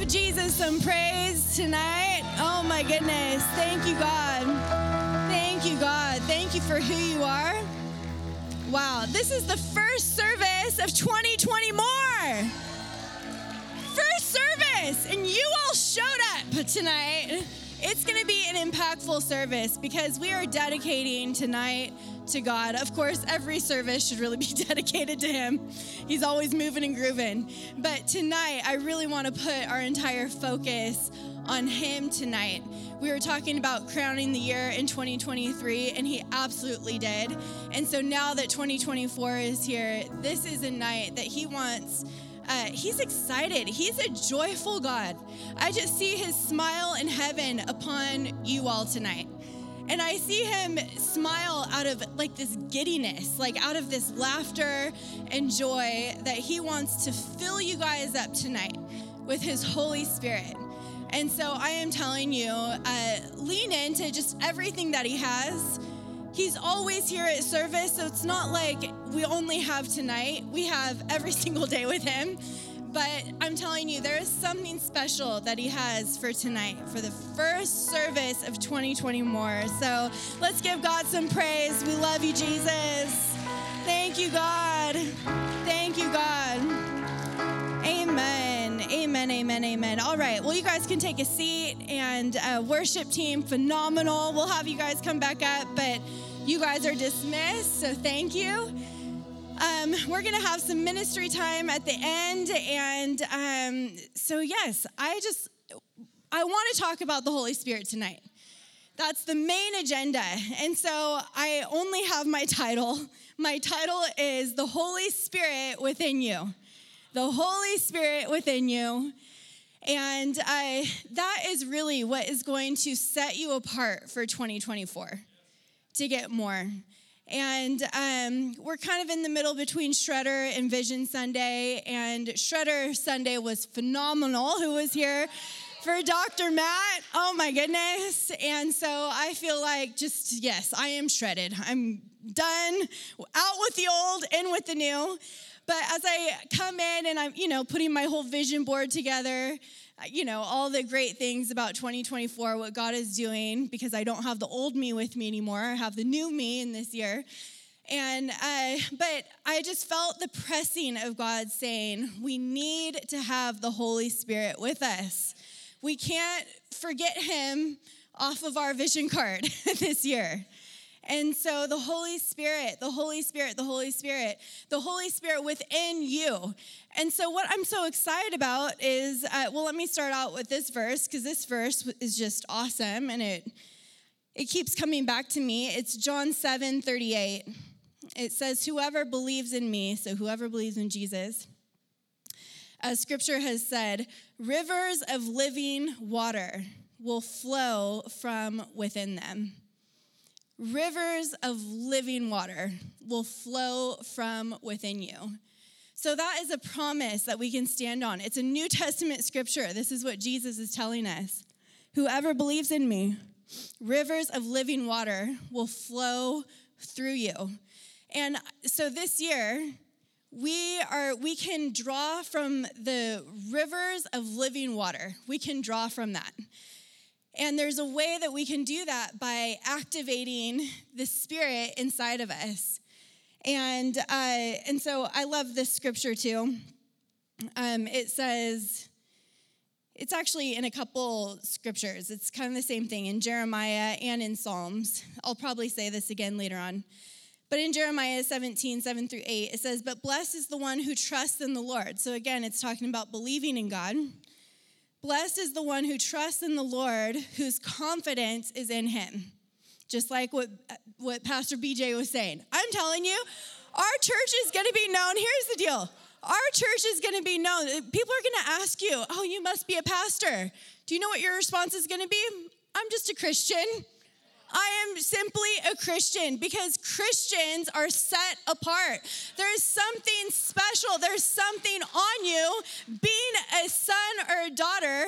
Give Jesus some praise tonight. Oh my goodness. Thank you, God. Thank you, God. Thank you for who you are. Wow, this is the first service of 2020 more. First service, and you all showed up tonight. It's going to be an impactful service because we are dedicating tonight to God. Of course, every service should really be dedicated to Him. He's always moving and grooving. But tonight, I really want to put our entire focus on Him tonight. We were talking about crowning the year in 2023, and He absolutely did. And so now that 2024 is here, this is a night that He wants. Uh, he's excited. He's a joyful God. I just see his smile in heaven upon you all tonight. And I see him smile out of like this giddiness, like out of this laughter and joy that he wants to fill you guys up tonight with his Holy Spirit. And so I am telling you, uh, lean into just everything that he has. He's always here at service, so it's not like we only have tonight. We have every single day with him. But I'm telling you, there is something special that he has for tonight, for the first service of 2020 more. So let's give God some praise. We love you, Jesus. Thank you, God. Thank you, God. Amen. Amen. Amen. Amen. All right. Well, you guys can take a seat and uh, worship team, phenomenal. We'll have you guys come back up, but you guys are dismissed. So thank you. Um, we're going to have some ministry time at the end. And um, so, yes, I just, I want to talk about the Holy Spirit tonight. That's the main agenda. And so I only have my title. My title is The Holy Spirit Within You. The Holy Spirit within you. And I, that is really what is going to set you apart for 2024 to get more. And um, we're kind of in the middle between Shredder and Vision Sunday. And Shredder Sunday was phenomenal. Who was here for Dr. Matt? Oh my goodness. And so I feel like just, yes, I am shredded. I'm done, out with the old, in with the new. But as I come in and I'm, you know, putting my whole vision board together, you know, all the great things about 2024, what God is doing, because I don't have the old me with me anymore. I have the new me in this year. And, uh, but I just felt the pressing of God saying, we need to have the Holy Spirit with us. We can't forget Him off of our vision card this year. And so the Holy Spirit, the Holy Spirit, the Holy Spirit, the Holy Spirit within you. And so what I'm so excited about is, uh, well, let me start out with this verse because this verse is just awesome and it it keeps coming back to me. It's John 7 38. It says, Whoever believes in me, so whoever believes in Jesus, as scripture has said, rivers of living water will flow from within them rivers of living water will flow from within you. So that is a promise that we can stand on. It's a New Testament scripture. This is what Jesus is telling us. Whoever believes in me, rivers of living water will flow through you. And so this year, we are we can draw from the rivers of living water. We can draw from that. And there's a way that we can do that by activating the spirit inside of us. And, uh, and so I love this scripture too. Um, it says, it's actually in a couple scriptures. It's kind of the same thing in Jeremiah and in Psalms. I'll probably say this again later on. But in Jeremiah 17, 7 through 8, it says, But blessed is the one who trusts in the Lord. So again, it's talking about believing in God. Blessed is the one who trusts in the Lord, whose confidence is in him. Just like what, what Pastor BJ was saying. I'm telling you, our church is gonna be known. Here's the deal our church is going to be known. Uh, people are going to ask you, Oh, you must be a pastor. Do you know what your response is going to be? I'm just a Christian. I am simply a Christian because Christians are set apart. There's something special, there's something on you being a son or a daughter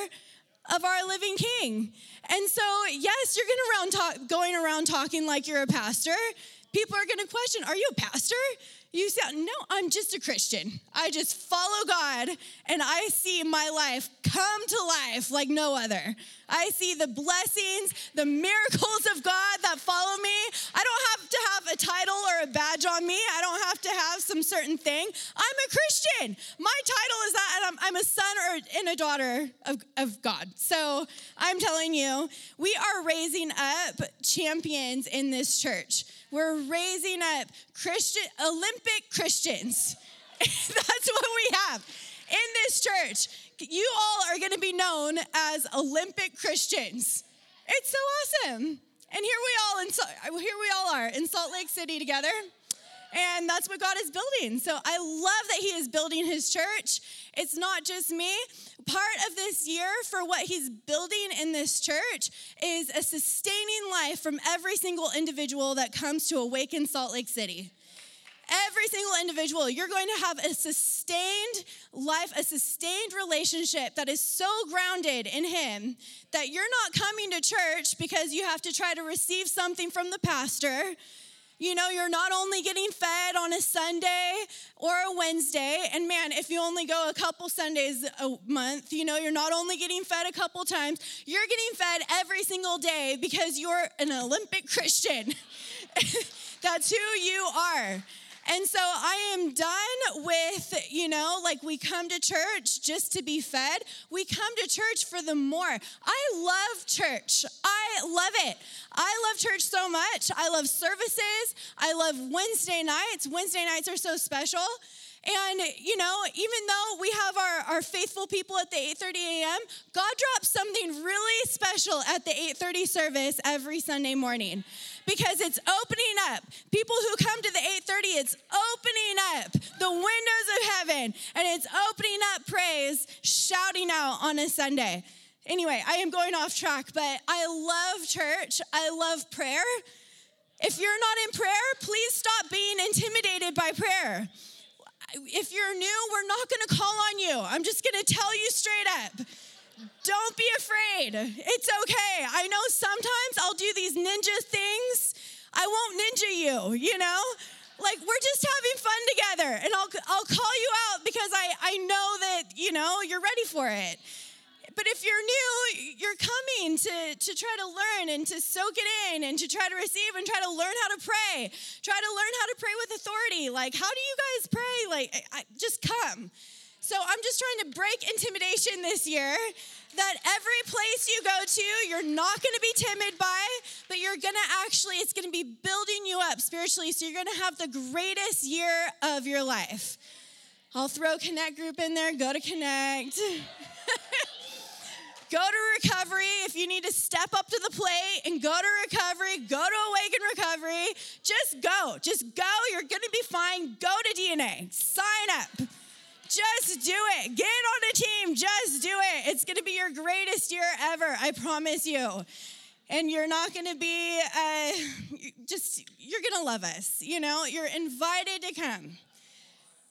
of our living king. And so, yes, you're going around talk, going around talking like you're a pastor. People are going to question, Are you a pastor? You say, No, I'm just a Christian. I just follow God and I see my life come to life like no other. I see the blessings, the miracles of God that follow me. I don't have to have a title or a badge on me. I don't have to have some certain thing. I'm a Christian. My title is that, and I'm, I'm a son or and a daughter of, of God. So I'm telling you, we are raising up champions in this church. We're raising up Christian Olympic Christians. That's what we have in this church. You all are going to be known as Olympic Christians. It's so awesome. And here we all in here we all are in Salt Lake City together. And that's what God is building. So I love that He is building His church. It's not just me. Part of this year for what He's building in this church is a sustaining life from every single individual that comes to Awaken Salt Lake City. Every single individual, you're going to have a sustained life, a sustained relationship that is so grounded in Him that you're not coming to church because you have to try to receive something from the pastor you know, you're not only getting fed on a Sunday or a Wednesday, and man, if you only go a couple Sundays a month, you know, you're not only getting fed a couple times, you're getting fed every single day because you're an Olympic Christian. That's who you are. And so I am done with, you know, like we come to church just to be fed. We come to church for the more. I love church. I love it. I love church so much. I love services. I love Wednesday nights. Wednesday nights are so special. And you know, even though we have our, our faithful people at the 8:30 a.m., God drops something really special at the 8:30 service every Sunday morning because it's opening up. People who come to the 8:30, it's opening up the windows of heaven and it's opening up praise, shouting out on a Sunday. Anyway, I am going off track, but I love church. I love prayer. If you're not in prayer, please stop being intimidated by prayer. If you're new, we're not gonna call on you. I'm just gonna tell you straight up. Don't be afraid. It's okay. I know sometimes I'll do these ninja things. I won't ninja you, you know? Like we're just having fun together and I'll I'll call you out because I I know that, you know, you're ready for it. But if you're new, you're coming to, to try to learn and to soak it in and to try to receive and try to learn how to pray. Try to learn how to pray with authority. Like, how do you guys pray? Like, I, I, just come. So I'm just trying to break intimidation this year that every place you go to, you're not going to be timid by, but you're going to actually, it's going to be building you up spiritually. So you're going to have the greatest year of your life. I'll throw Connect Group in there, go to Connect. go to recovery. If you need to step up to the plate and go to recovery, go to Awaken Recovery. Just go. Just go. You're going to be fine. Go to DNA. Sign up. Just do it. Get on a team. Just do it. It's going to be your greatest year ever. I promise you. And you're not going to be uh, just, you're going to love us. You know, you're invited to come.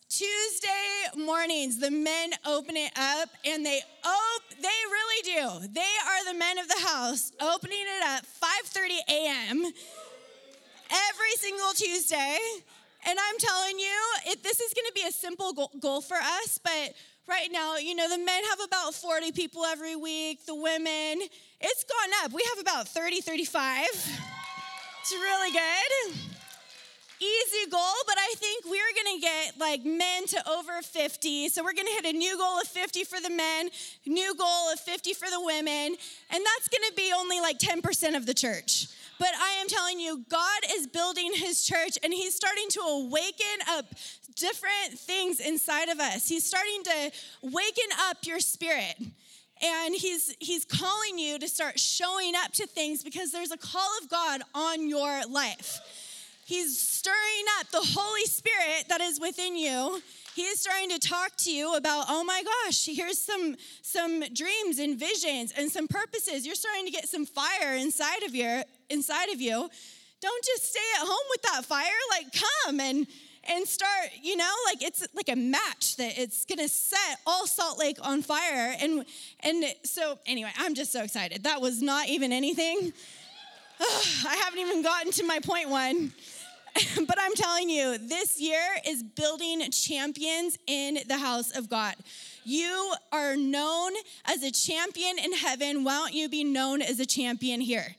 Tuesday mornings, the men open it up and they op- they really do. They are the men of the house opening it up 5:30 a.m. every single Tuesday. And I'm telling you, it, this is going to be a simple goal, goal for us, but right now, you know, the men have about 40 people every week, the women, it's gone up. We have about 30, 35. It's really good easy goal, but I think we're gonna get like men to over 50. So we're gonna hit a new goal of 50 for the men, new goal of 50 for the women, and that's gonna be only like 10% of the church. But I am telling you, God is building his church and he's starting to awaken up different things inside of us. He's starting to waken up your spirit and he's he's calling you to start showing up to things because there's a call of God on your life. He's stirring up the Holy Spirit that is within you. He is starting to talk to you about, oh my gosh, here's some some dreams and visions and some purposes. You're starting to get some fire inside of your inside of you. Don't just stay at home with that fire. Like come and and start, you know, like it's like a match that it's gonna set all Salt Lake on fire. And and so anyway, I'm just so excited. That was not even anything. I haven't even gotten to my point one. but I'm telling you, this year is building champions in the house of God. You are known as a champion in heaven. Why don't you be known as a champion here?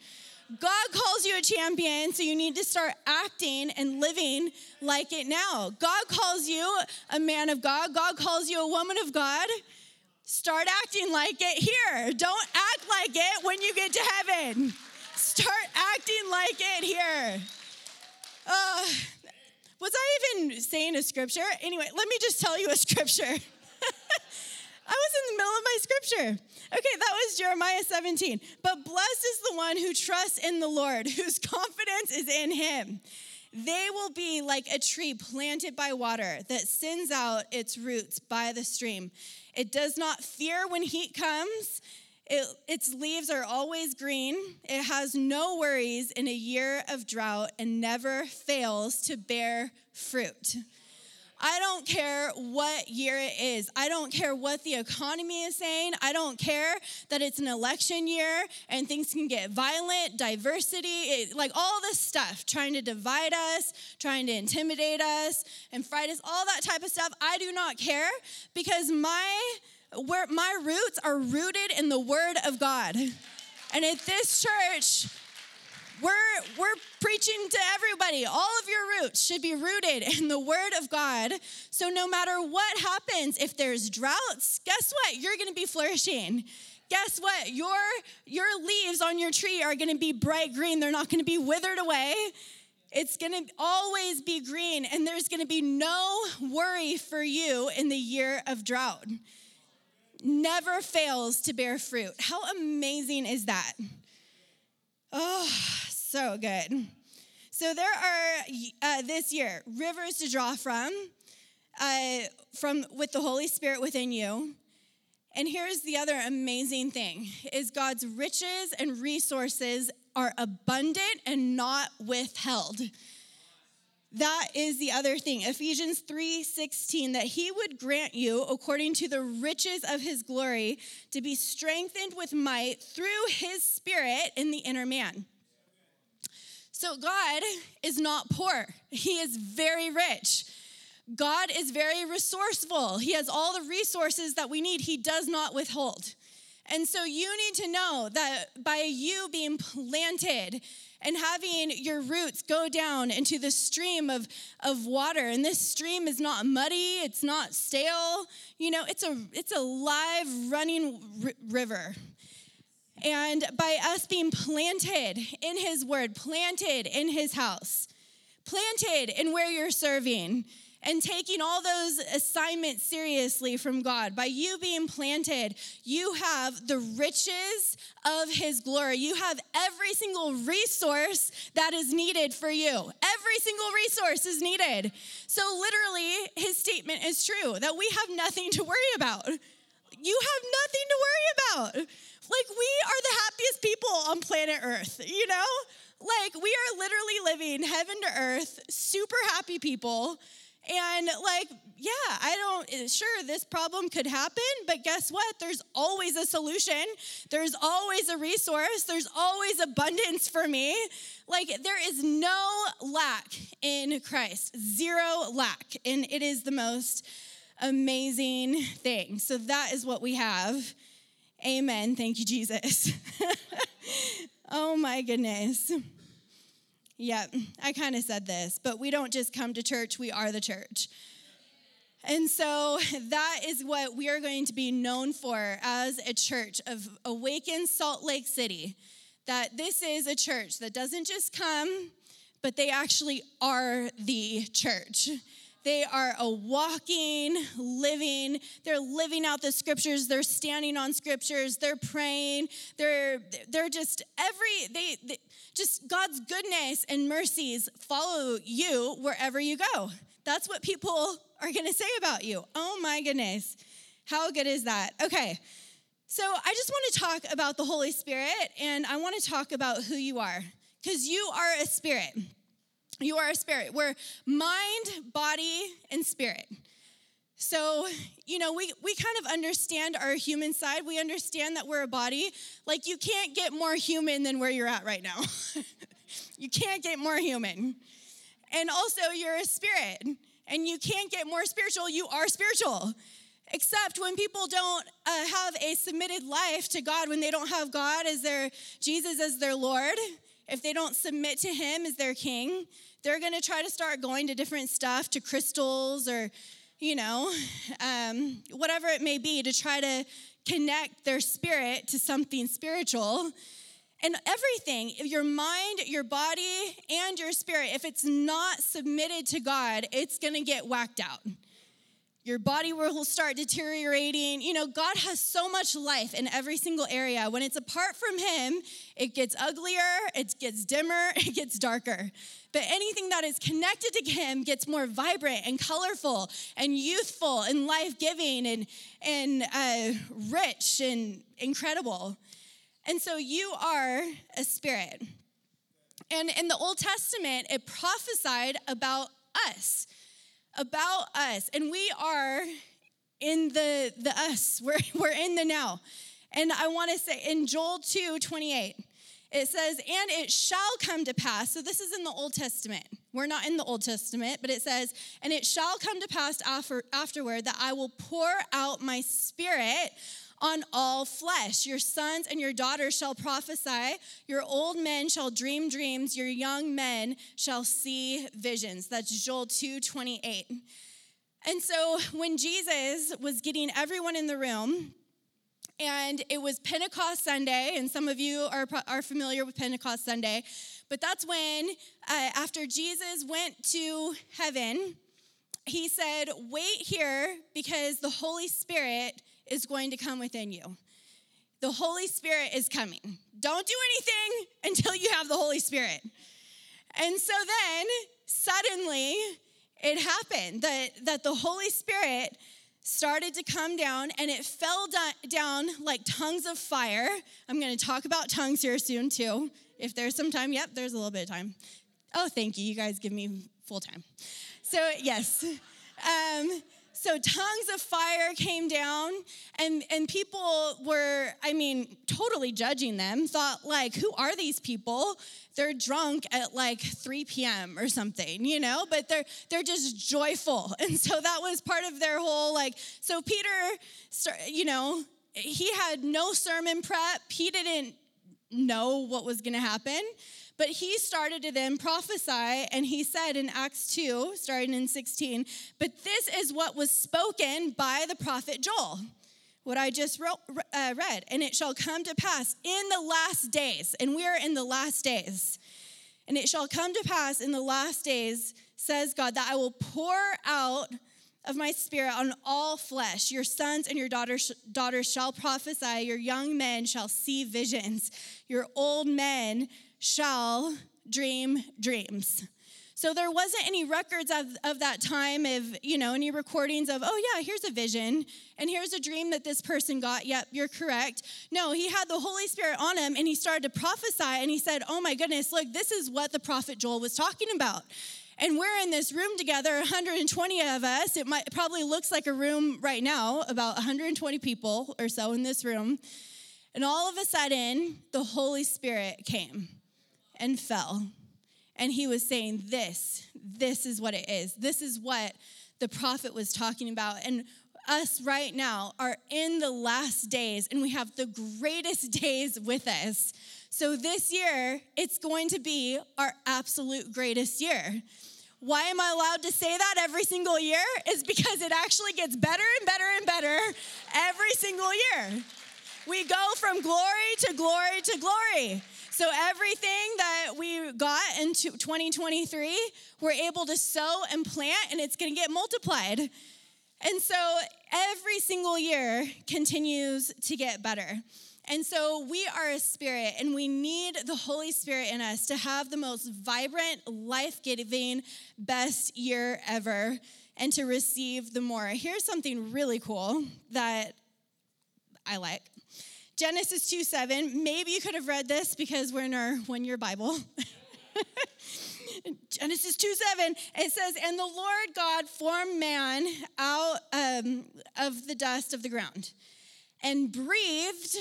God calls you a champion, so you need to start acting and living like it now. God calls you a man of God, God calls you a woman of God. Start acting like it here. Don't act like it when you get to heaven. Start acting like it here. Uh, was I even saying a scripture? Anyway, let me just tell you a scripture. I was in the middle of my scripture. Okay, that was Jeremiah 17. But blessed is the one who trusts in the Lord, whose confidence is in him. They will be like a tree planted by water that sends out its roots by the stream. It does not fear when heat comes. It, its leaves are always green. It has no worries in a year of drought and never fails to bear fruit. I don't care what year it is. I don't care what the economy is saying. I don't care that it's an election year and things can get violent, diversity, it, like all this stuff, trying to divide us, trying to intimidate us and fright us, all that type of stuff. I do not care because my where my roots are rooted in the word of God. And at this church, we're, we're preaching to everybody. All of your roots should be rooted in the Word of God. So no matter what happens, if there's droughts, guess what? You're going to be flourishing. Guess what? Your, your leaves on your tree are going to be bright green. They're not going to be withered away. It's going to always be green, and there's going to be no worry for you in the year of drought. Never fails to bear fruit. How amazing is that? Oh, so good. So there are uh, this year rivers to draw from, uh, from with the Holy Spirit within you. And here's the other amazing thing is God's riches and resources are abundant and not withheld. That is the other thing. Ephesians 3:16 that he would grant you according to the riches of his glory to be strengthened with might through his spirit in the inner man. So God is not poor. He is very rich. God is very resourceful. He has all the resources that we need. He does not withhold. And so you need to know that by you being planted and having your roots go down into the stream of, of water. And this stream is not muddy, it's not stale. You know, it's a it's a live running r- river. And by us being planted in his word, planted in his house, planted in where you're serving, and taking all those assignments seriously from God. By you being planted, you have the riches of His glory. You have every single resource that is needed for you. Every single resource is needed. So, literally, His statement is true that we have nothing to worry about. You have nothing to worry about. Like, we are the happiest people on planet Earth, you know? Like, we are literally living heaven to earth, super happy people and like, yeah, I don't, eh, sure, this problem could happen, but guess what? There's always a solution. There's always a resource. There's always abundance for me. Like, there is no lack in Christ, zero lack. And it is the most amazing thing. So that is what we have. Amen. Thank you, Jesus. oh my goodness. Yeah, I kind of said this, but we don't just come to church, we are the church. And so that is what we are going to be known for as a church of Awaken Salt Lake City. That this is a church that doesn't just come, but they actually are the church. They are a walking, living, they're living out the scriptures, they're standing on scriptures, they're praying, they're they're just every they, they just God's goodness and mercies follow you wherever you go. That's what people are going to say about you. Oh my goodness. How good is that? Okay. So I just want to talk about the Holy Spirit and I want to talk about who you are because you are a spirit. You are a spirit. We're mind, body, and spirit. So, you know, we, we kind of understand our human side. We understand that we're a body. Like, you can't get more human than where you're at right now. you can't get more human. And also, you're a spirit, and you can't get more spiritual. You are spiritual. Except when people don't uh, have a submitted life to God, when they don't have God as their Jesus as their Lord, if they don't submit to Him as their King, they're going to try to start going to different stuff, to crystals or, you know, um, whatever it may be, to try to connect their spirit to something spiritual. And everything, your mind, your body, and your spirit, if it's not submitted to God, it's gonna get whacked out your body will start deteriorating. You know, God has so much life in every single area. When it's apart from Him, it gets uglier, it gets dimmer, it gets darker. But anything that is connected to Him gets more vibrant and colorful and youthful and life giving and, and uh, rich and incredible. And so you are a spirit. And in the Old Testament, it prophesied about us about us. And we are in the, the us, we're, we're in the now. And I want to say in Joel 2 28, it says, And it shall come to pass. So this is in the Old Testament. We're not in the Old Testament, but it says, And it shall come to pass after, afterward that I will pour out my spirit on all flesh. Your sons and your daughters shall prophesy, your old men shall dream dreams, your young men shall see visions. That's Joel 2 28. And so when Jesus was getting everyone in the room, and it was Pentecost Sunday, and some of you are, are familiar with Pentecost Sunday, but that's when, uh, after Jesus went to heaven, he said, Wait here because the Holy Spirit is going to come within you. The Holy Spirit is coming. Don't do anything until you have the Holy Spirit. And so then suddenly it happened that, that the Holy Spirit started to come down and it fell down like tongues of fire. I'm going to talk about tongues here soon too. If there's some time, yep, there's a little bit of time. Oh, thank you. You guys give me full time. So, yes. Um, so tongues of fire came down and and people were i mean totally judging them thought like who are these people? They're drunk at like 3 p.m or something you know? But they're they're just joyful. And so that was part of their whole like so peter you know he had no sermon prep. He didn't know what was going to happen but he started to then prophesy, and he said in Acts 2, starting in 16, but this is what was spoken by the prophet Joel what I just wrote, uh, read. And it shall come to pass in the last days, and we are in the last days. And it shall come to pass in the last days, says God, that I will pour out of my spirit on all flesh. Your sons and your daughters, daughters shall prophesy, your young men shall see visions, your old men shall dream dreams. So there wasn't any records of, of that time of, you know, any recordings of, oh yeah, here's a vision and here's a dream that this person got. Yep, you're correct. No, he had the Holy Spirit on him and he started to prophesy and he said, oh my goodness, look, this is what the prophet Joel was talking about. And we're in this room together, 120 of us. It might it probably looks like a room right now, about 120 people or so in this room. And all of a sudden, the Holy Spirit came and fell. And he was saying, This, this is what it is. This is what the prophet was talking about. And us right now are in the last days, and we have the greatest days with us. So this year, it's going to be our absolute greatest year. Why am I allowed to say that every single year? Is because it actually gets better and better and better every single year. we go from glory to glory to glory. So everything that we got in 2023, we're able to sow and plant, and it's going to get multiplied. And so every single year continues to get better. And so we are a spirit, and we need the Holy Spirit in us to have the most vibrant, life giving, best year ever and to receive the more. Here's something really cool that I like. Genesis 2 7. Maybe you could have read this because we're in our one year Bible. Genesis 2 7, it says, And the Lord God formed man out um, of the dust of the ground and breathed,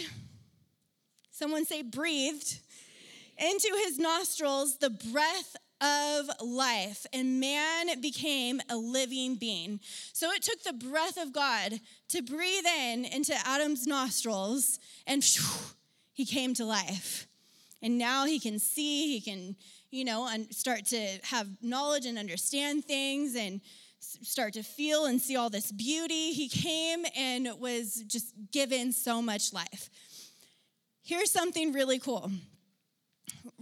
someone say breathed, into his nostrils the breath of life, and man became a living being. So it took the breath of God to breathe in into Adam's nostrils, and he came to life. And now he can see, he can, you know, and start to have knowledge and understand things and start to feel and see all this beauty. He came and was just given so much life. Here's something really cool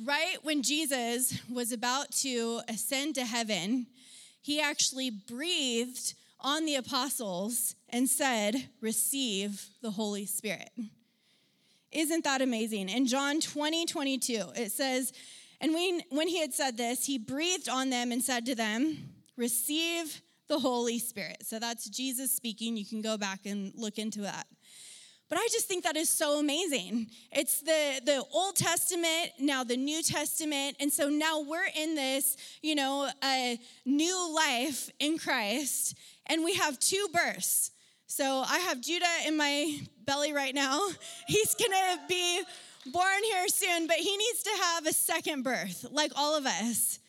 right when Jesus was about to ascend to heaven, he actually breathed on the apostles and said, Receive the Holy Spirit. Isn't that amazing? In John 20, 22, it says, And when, when he had said this, he breathed on them and said to them, Receive the Holy Spirit. So that's Jesus speaking. You can go back and look into that. But I just think that is so amazing. It's the, the Old Testament, now the New Testament. And so now we're in this, you know, a new life in Christ. And we have two births. So I have Judah in my belly right now. He's to be born here soon, but he needs to have a second birth, like all of us.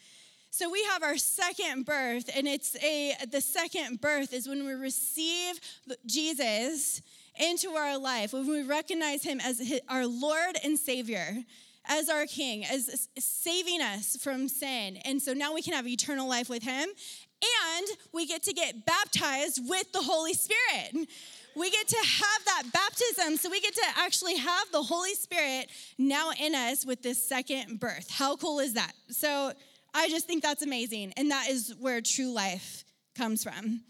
So we have our second birth, and it's a the second birth is when we receive Jesus into our life, when we recognize Him as our Lord and Savior, as our King, as saving us from sin. And so now we can have eternal life with Him, and we get to get baptized with the Holy Spirit. We get to have that baptism, so we get to actually have the Holy Spirit now in us with this second birth. How cool is that? So I just think that's amazing, and that is where true life comes from.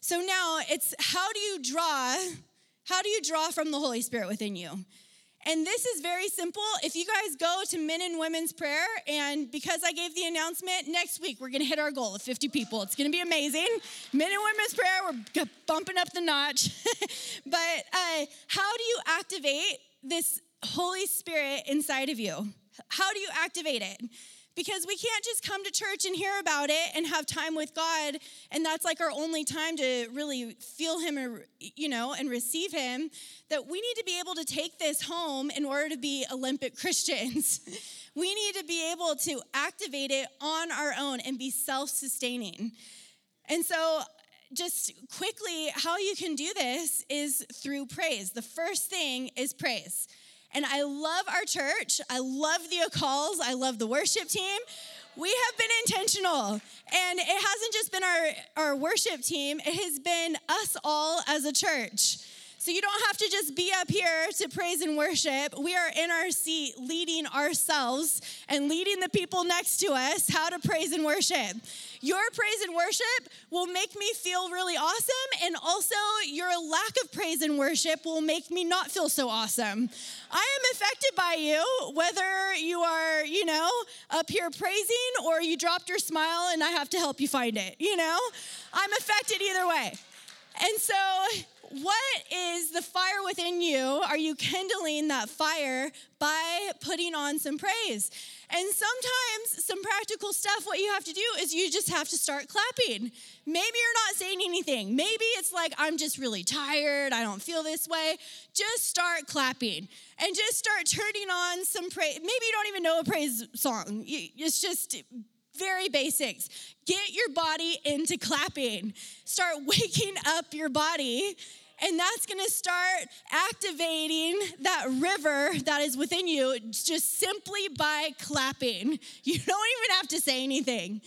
So now it's how do you draw how do you draw from the Holy Spirit within you? And this is very simple. If you guys go to men and women's prayer, and because I gave the announcement, next week we're gonna hit our goal of 50 people. It's gonna be amazing. Men and women's prayer, we're bumping up the notch. but uh, how do you activate this Holy Spirit inside of you? How do you activate it? Because we can't just come to church and hear about it and have time with God and that's like our only time to really feel him or you know and receive him that we need to be able to take this home in order to be Olympic Christians. we need to be able to activate it on our own and be self-sustaining. And so just quickly how you can do this is through praise. The first thing is praise. And I love our church. I love the Accals. I love the worship team. We have been intentional. And it hasn't just been our, our worship team, it has been us all as a church. So you don't have to just be up here to praise and worship. We are in our seat leading ourselves and leading the people next to us how to praise and worship. Your praise and worship will make me feel really awesome, and also your lack of praise and worship will make me not feel so awesome. I am affected by you, whether you are, you know, up here praising or you dropped your smile and I have to help you find it, you know? I'm affected either way. And so what is the fire within you? Are you kindling that fire by putting on some praise? And sometimes, some practical stuff, what you have to do is you just have to start clapping. Maybe you're not saying anything. Maybe it's like, I'm just really tired. I don't feel this way. Just start clapping and just start turning on some praise. Maybe you don't even know a praise song. It's just very basics. Get your body into clapping. Start waking up your body and that's gonna start activating that river that is within you just simply by clapping. You don't even have to say anything.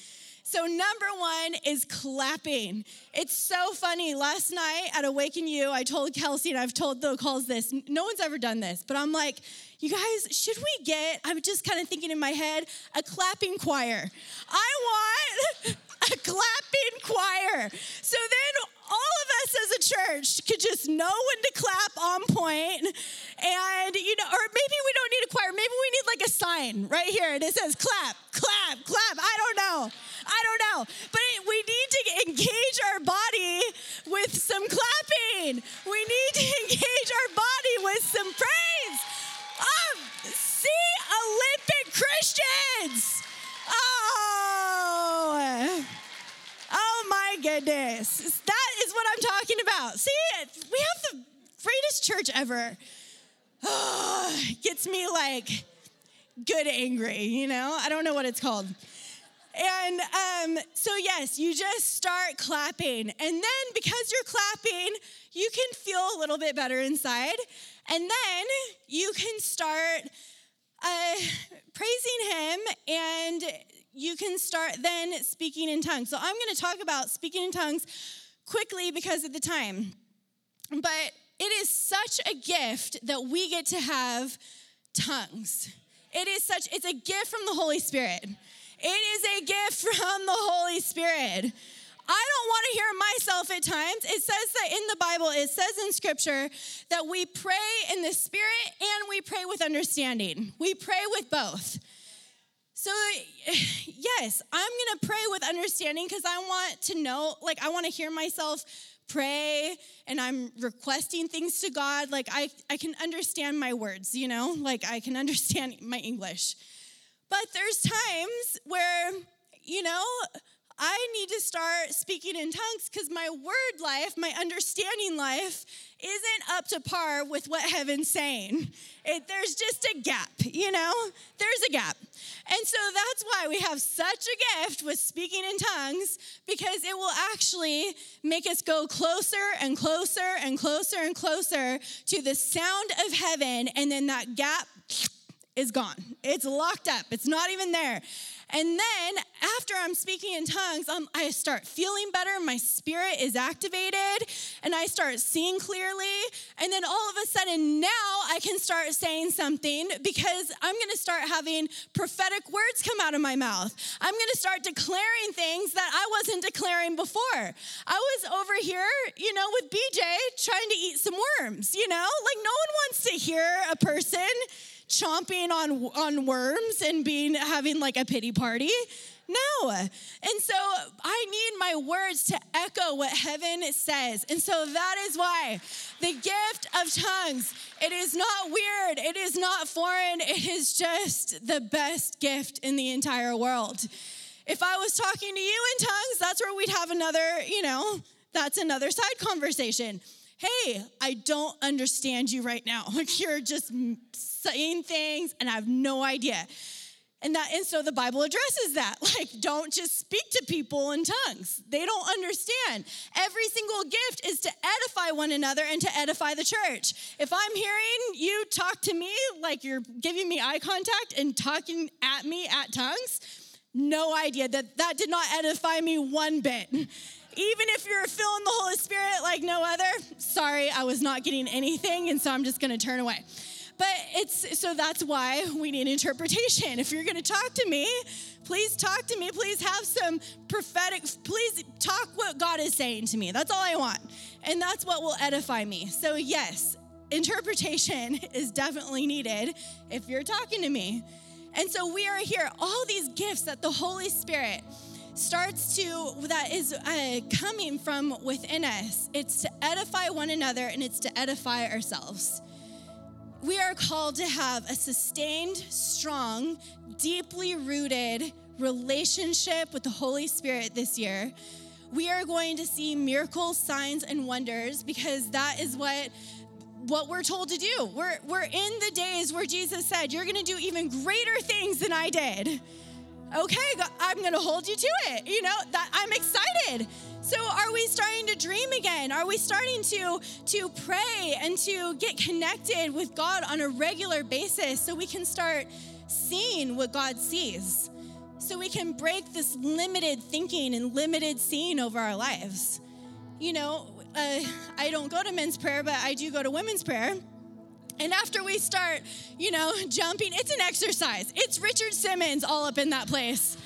So, number one is clapping. It's so funny. Last night at Awaken You, I told Kelsey and I've told the calls this. No one's ever done this, but I'm like, you guys, should we get, I'm just kind of thinking in my head, a clapping choir. I want a clapping choir. So then all of us as a church could just know when to clap on point and you know or maybe we don't need a choir. Maybe we need like a sign right here and it says clap clap clap. I don't know. I don't know. But it, we need to engage our body with some clapping. We need to engage our body with some praise. Oh, see olympic christians. Oh goodness. That is what I'm talking about. See, we have the greatest church ever. Oh, gets me like good angry, you know? I don't know what it's called. And um, so, yes, you just start clapping. And then because you're clapping, you can feel a little bit better inside. And then you can start uh, praising Him and you can start then speaking in tongues. So I'm going to talk about speaking in tongues quickly because of the time. But it is such a gift that we get to have tongues. It is such it's a gift from the Holy Spirit. It is a gift from the Holy Spirit. I don't want to hear myself at times. It says that in the Bible, it says in scripture that we pray in the spirit and we pray with understanding. We pray with both. So, yes, I'm going to pray with understanding because I want to know, like, I want to hear myself pray and I'm requesting things to God. Like, I, I can understand my words, you know, like, I can understand my English. But there's times where, you know, I need to start speaking in tongues because my word life, my understanding life, isn't up to par with what heaven's saying. It, there's just a gap, you know? There's a gap. And so that's why we have such a gift with speaking in tongues because it will actually make us go closer and closer and closer and closer to the sound of heaven. And then that gap is gone. It's locked up, it's not even there. And then after I'm speaking in tongues, um, I start feeling better. My spirit is activated and I start seeing clearly. And then all of a sudden, now I can start saying something because I'm going to start having prophetic words come out of my mouth. I'm going to start declaring things that I wasn't declaring before. I was over here, you know, with BJ trying to eat some worms, you know? Like, no one wants to hear a person chomping on, on worms and being having like a pity party. No. And so I need my words to echo what heaven says. And so that is why the gift of tongues, it is not weird, it is not foreign, it is just the best gift in the entire world. If I was talking to you in tongues, that's where we'd have another, you know, that's another side conversation. Hey, I don't understand you right now. You're just saying things and I have no idea. And that and so the Bible addresses that. Like don't just speak to people in tongues. They don't understand. Every single gift is to edify one another and to edify the church. If I'm hearing you talk to me like you're giving me eye contact and talking at me at tongues, no idea that that did not edify me one bit. Even if you're filling the Holy Spirit like no other, sorry, I was not getting anything, and so I'm just gonna turn away. But it's so that's why we need interpretation. If you're going to talk to me, please talk to me. Please have some prophetic, please talk what God is saying to me. That's all I want. And that's what will edify me. So, yes, interpretation is definitely needed if you're talking to me. And so we are here, all these gifts that the Holy Spirit starts to, that is uh, coming from within us. It's to edify one another and it's to edify ourselves we are called to have a sustained, strong, deeply rooted relationship with the Holy Spirit this year. We are going to see miracles, signs, and wonders because that is what what we're told to do. We're, we're in the days where Jesus said, You're gonna do even greater things than I did. Okay, I'm gonna hold you to it. You know, that I'm excited. So are we starting to dream again? Are we starting to to pray and to get connected with God on a regular basis so we can start seeing what God sees? so we can break this limited thinking and limited seeing over our lives. You know, uh, I don't go to men's prayer, but I do go to women's prayer. And after we start, you know, jumping, it's an exercise. It's Richard Simmons all up in that place.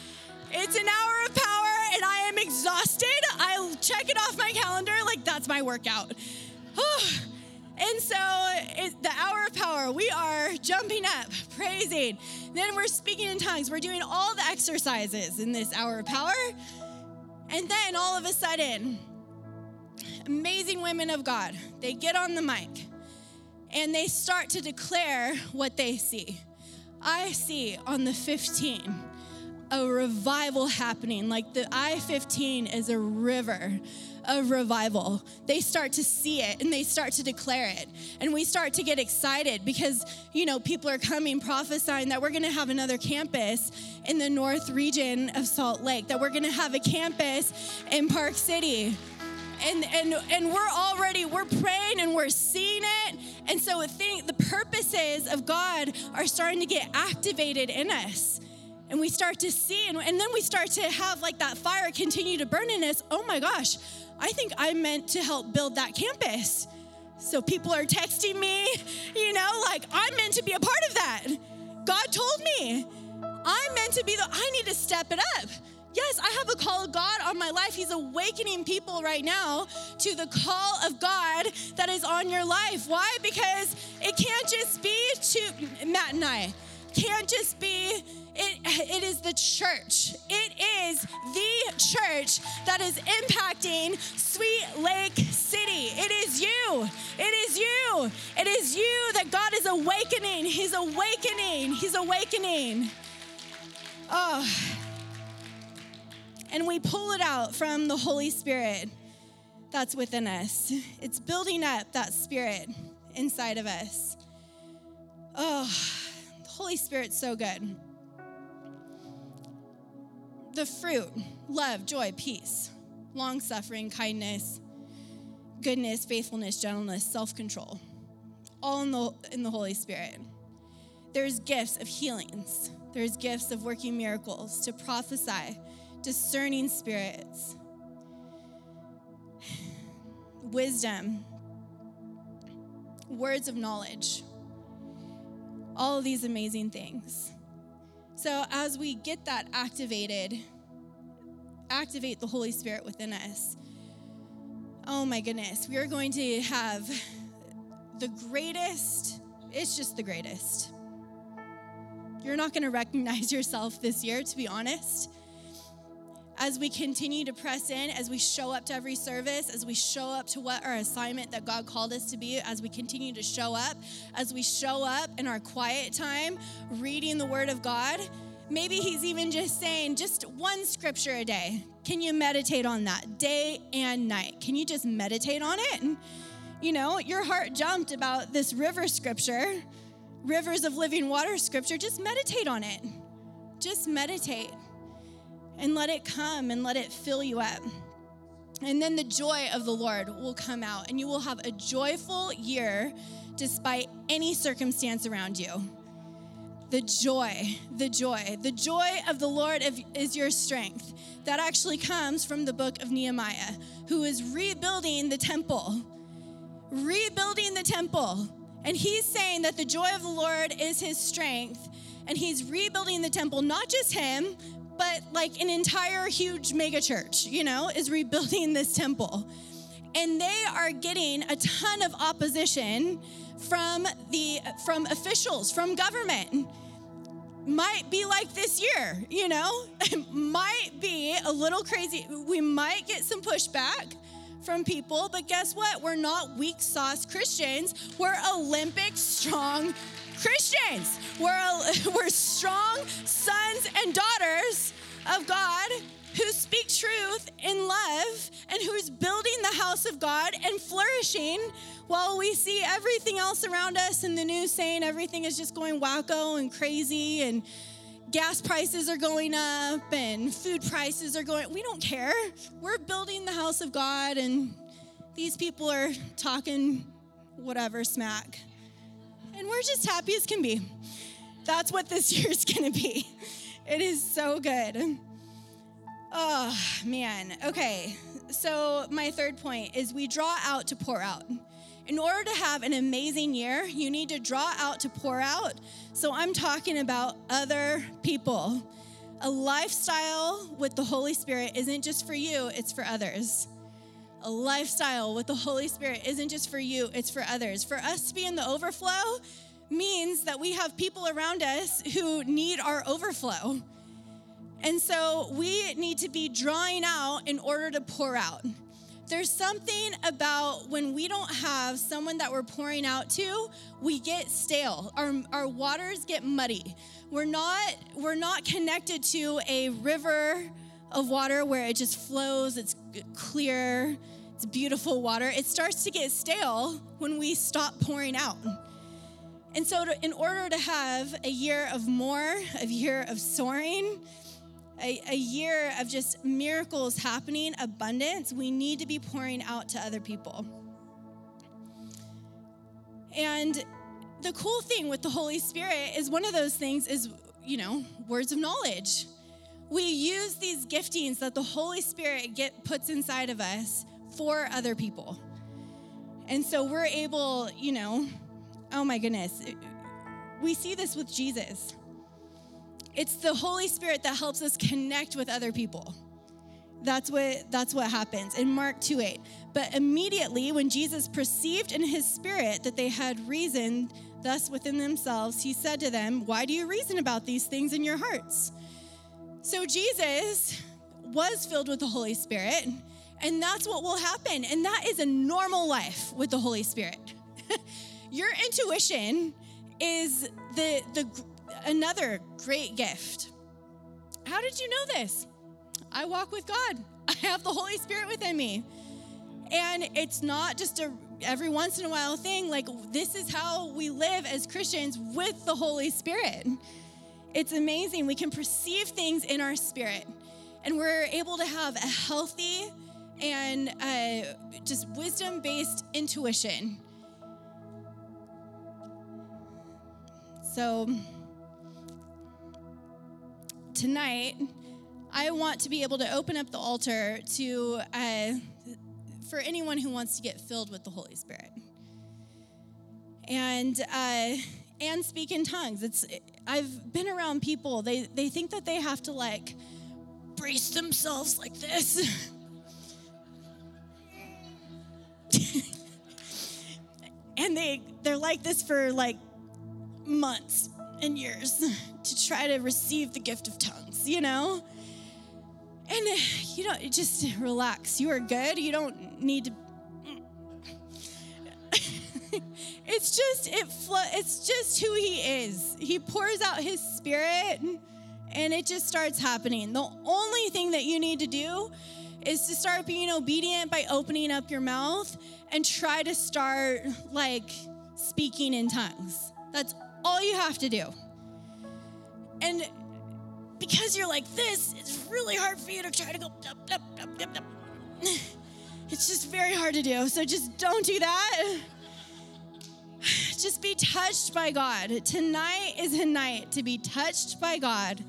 It's an hour of power, and I am exhausted. I'll check it off my calendar, like that's my workout. and so, it, the hour of power, we are jumping up, praising. Then we're speaking in tongues. We're doing all the exercises in this hour of power. And then all of a sudden, amazing women of God, they get on the mic and they start to declare what they see. I see on the 15 a revival happening, like the I 15 is a river of revival. They start to see it and they start to declare it. And we start to get excited because, you know, people are coming prophesying that we're going to have another campus in the north region of Salt Lake, that we're going to have a campus in Park City. And, and, and we're already we're praying and we're seeing it and so I think the purposes of god are starting to get activated in us and we start to see and, and then we start to have like that fire continue to burn in us oh my gosh I think I'm meant to help build that campus. So people are texting me, you know, like I'm meant to be a part of that. God told me I'm meant to be the, I need to step it up. Yes, I have a call of God on my life. He's awakening people right now to the call of God that is on your life. Why? Because it can't just be to Matt and I, can't just be it, it is the church. It is the church that is impacting Sweet Lake City. It is you. It is you. It is you that God is awakening. He's awakening. He's awakening. Oh. And we pull it out from the Holy Spirit that's within us. It's building up that spirit inside of us. Oh, the Holy Spirit's so good the fruit love, joy, peace, long suffering, kindness, goodness, faithfulness, gentleness, self control, all in the, in the Holy Spirit. There's gifts of healings, there's gifts of working miracles, to prophesy, discerning spirits, wisdom, words of knowledge, all of these amazing things. So, as we get that activated, activate the Holy Spirit within us. Oh my goodness, we are going to have the greatest, it's just the greatest. You're not going to recognize yourself this year, to be honest. As we continue to press in, as we show up to every service, as we show up to what our assignment that God called us to be, as we continue to show up, as we show up in our quiet time, reading the Word of God, maybe He's even just saying just one scripture a day. Can you meditate on that day and night? Can you just meditate on it? And, you know, your heart jumped about this river scripture, rivers of living water scripture. Just meditate on it. Just meditate and let it come and let it fill you up. And then the joy of the Lord will come out, and you will have a joyful year despite any circumstance around you. The joy, the joy, the joy of the Lord is your strength. That actually comes from the book of Nehemiah, who is rebuilding the temple. Rebuilding the temple. And he's saying that the joy of the Lord is his strength. And he's rebuilding the temple, not just him, but like an entire huge mega church, you know, is rebuilding this temple. And they are getting a ton of opposition from the from officials, from government. Might be like this year, you know? might be a little crazy. We might get some pushback from people, but guess what? We're not weak sauce Christians. We're Olympic strong Christians. We're, we're strong sons and daughters of God who speak truth in love and who's building the house of God and flourishing while we see everything else around us in the news saying everything is just going wacko and crazy and gas prices are going up and food prices are going we don't care we're building the house of god and these people are talking whatever smack and we're just happy as can be. That's what this year's gonna be. It is so good. Oh, man. Okay. So, my third point is we draw out to pour out. In order to have an amazing year, you need to draw out to pour out. So, I'm talking about other people. A lifestyle with the Holy Spirit isn't just for you, it's for others. A lifestyle with the Holy Spirit isn't just for you, it's for others. For us to be in the overflow means that we have people around us who need our overflow. And so we need to be drawing out in order to pour out. There's something about when we don't have someone that we're pouring out to, we get stale. Our, our waters get muddy. We're not, we're not connected to a river of water where it just flows, it's clear, it's beautiful water. It starts to get stale when we stop pouring out. And so, to, in order to have a year of more, a year of soaring, a, a year of just miracles happening, abundance, we need to be pouring out to other people. And the cool thing with the Holy Spirit is one of those things is, you know, words of knowledge. We use these giftings that the Holy Spirit get puts inside of us for other people. And so we're able, you know, oh my goodness. We see this with Jesus. It's the Holy Spirit that helps us connect with other people. That's what that's what happens in Mark 2:8. But immediately when Jesus perceived in his spirit that they had reasoned thus within themselves, he said to them, "Why do you reason about these things in your hearts?" So Jesus was filled with the Holy Spirit, and that's what will happen. And that is a normal life with the Holy Spirit. your intuition is the the another great gift. How did you know this? I walk with God. I have the Holy Spirit within me. And it's not just a every once in a while thing. Like this is how we live as Christians with the Holy Spirit. It's amazing. We can perceive things in our spirit, and we're able to have a healthy and uh, just wisdom based intuition. So, tonight, I want to be able to open up the altar to uh, for anyone who wants to get filled with the Holy Spirit, and uh, and speak in tongues. It's I've been around people they they think that they have to like brace themselves like this. and they they're like this for like months and years to try to receive the gift of tongues, you know? And you know, just relax. You are good. You don't need to. it's just it. It's just who he is. He pours out his spirit, and it just starts happening. The only thing that you need to do is to start being obedient by opening up your mouth and try to start like speaking in tongues. That's all you have to do. And because you're like this, it's really hard for you to try to go. It's just very hard to do. So just don't do that. Just be touched by God. Tonight is a night to be touched by God,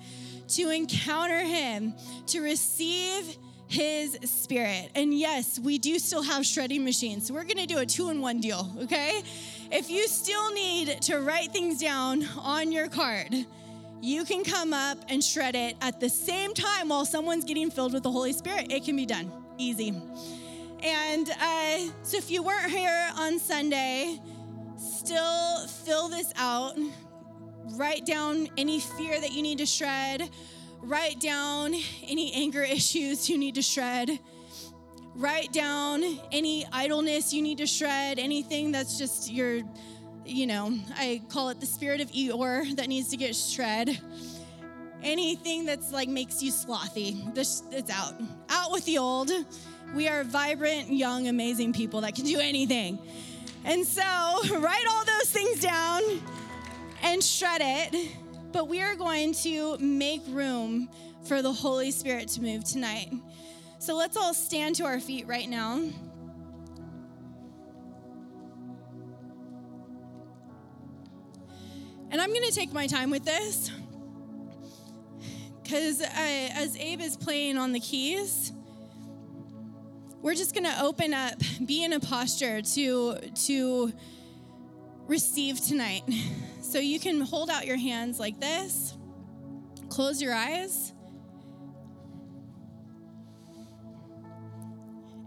to encounter Him, to receive His Spirit. And yes, we do still have shredding machines. So we're going to do a two in one deal, okay? If you still need to write things down on your card, you can come up and shred it at the same time while someone's getting filled with the Holy Spirit. It can be done easy. And uh, so if you weren't here on Sunday, still fill this out. Write down any fear that you need to shred. Write down any anger issues you need to shred write down any idleness you need to shred, anything that's just your, you know, I call it the spirit of Eeyore that needs to get shred. Anything that's like makes you slothy, this it's out. Out with the old. We are vibrant, young, amazing people that can do anything. And so write all those things down and shred it. But we are going to make room for the Holy Spirit to move tonight. So let's all stand to our feet right now. And I'm going to take my time with this because as Abe is playing on the keys, we're just going to open up, be in a posture to to receive tonight. So you can hold out your hands like this, close your eyes.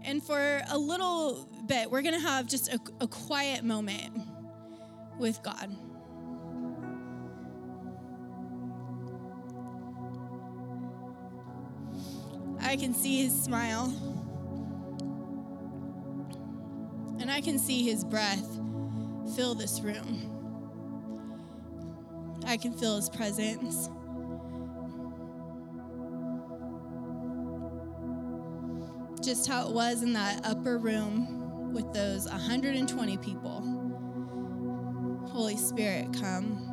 And for a little bit, we're going to have just a, a quiet moment with God. I can see his smile. I can see his breath fill this room. I can feel his presence. Just how it was in that upper room with those 120 people. Holy Spirit, come.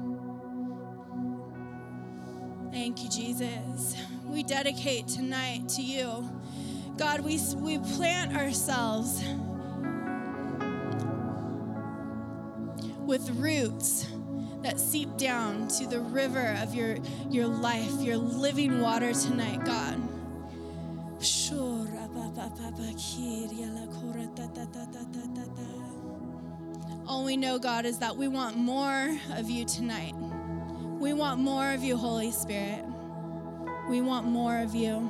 Thank you, Jesus. We dedicate tonight to you. God, we, we plant ourselves with roots that seep down to the river of your, your life, your living water tonight, God. All we know, God, is that we want more of you tonight. We want more of you, Holy Spirit. We want more of you.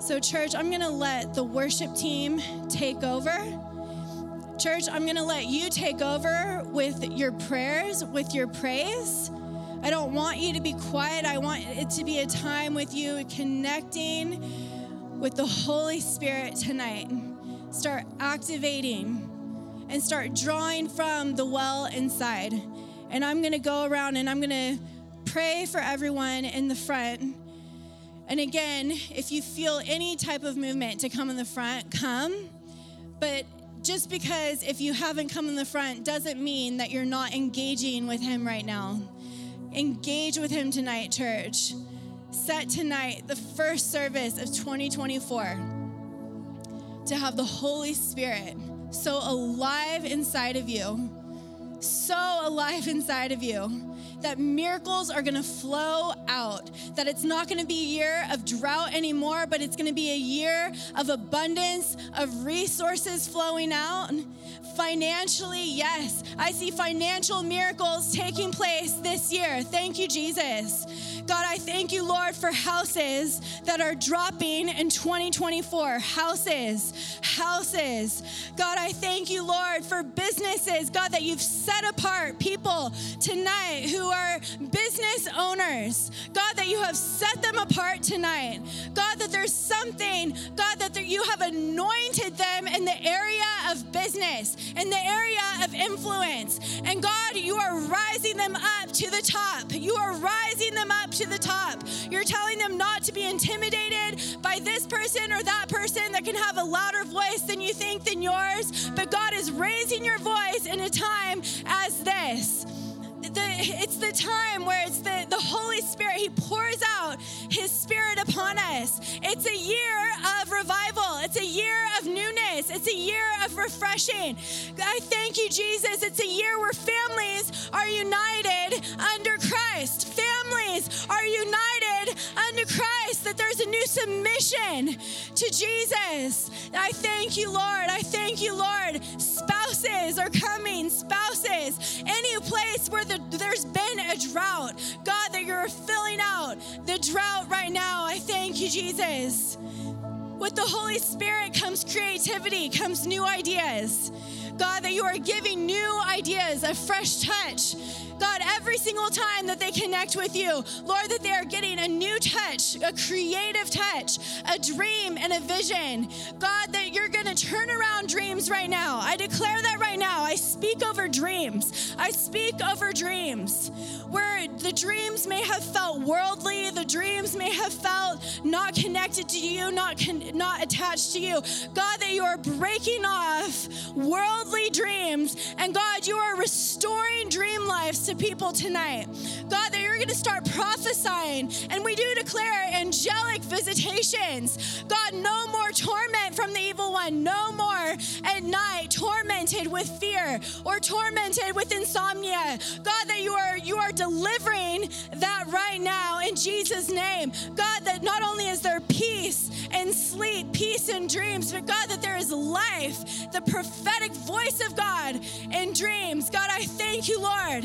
So, church, I'm going to let the worship team take over. Church, I'm going to let you take over with your prayers, with your praise. I don't want you to be quiet. I want it to be a time with you connecting with the Holy Spirit tonight. Start activating and start drawing from the well inside. And I'm going to go around and I'm going to pray for everyone in the front. And again, if you feel any type of movement to come in the front, come. But just because if you haven't come in the front doesn't mean that you're not engaging with Him right now. Engage with Him tonight, church. Set tonight the first service of 2024 to have the Holy Spirit so alive inside of you, so alive inside of you that miracles are gonna flow out, that it's not gonna be a year of drought anymore, but it's gonna be a year of abundance, of resources flowing out. Financially, yes, I see financial miracles taking place this year. Thank you, Jesus. God, I thank you, Lord, for houses that are dropping in 2024. Houses, houses. God, I thank you, Lord, for businesses, God, that you've set apart people tonight who are business owners. God, that you have set them apart tonight. God, that there's something, God, that you have anointed them in the area of business, in the area of influence. And God, you are rising them up to the top. You are rising them up to the top. You're telling them not to be intimidated by this person or that person that can have a louder voice than you think than yours. But God is raising your voice in a time as this it's the time where it's the, the Holy Spirit, He pours out His Spirit upon us. It's a year of revival, it's a year of newness, it's a year of refreshing. I thank you, Jesus. It's a year where families are united under Christ. Families are united under Christ, that there's a new submission to Jesus. I thank you, Lord. I thank you, Lord. Spouses are coming, spouses. Any place where the, been a drought, God, that you're filling out the drought right now. I thank you, Jesus. With the Holy Spirit comes creativity, comes new ideas. God, that you are giving new ideas, a fresh touch. God, every single time that they connect with you, Lord, that they are getting a new touch, a creative touch, a dream and a vision. God, that you're going to turn around dreams right now. I declare that right now. I speak over dreams. I speak over dreams where the dreams may have felt worldly, the dreams may have felt not connected to you, not con- not attached to you. God, that you are breaking off worldly dreams, and God, you are restoring dream lives to people tonight. God, that you're going to start prophesying, and we do declare angelic visitations. God, no more torment from the evil one, no more at night tormented with fear or tormented with insomnia. God, that you are you are delivering that right now in Jesus' name. God, that not only is there peace and sleep, peace and dreams, but God, that there is life, the prophetic voice of God in dreams. God, I thank you, Lord.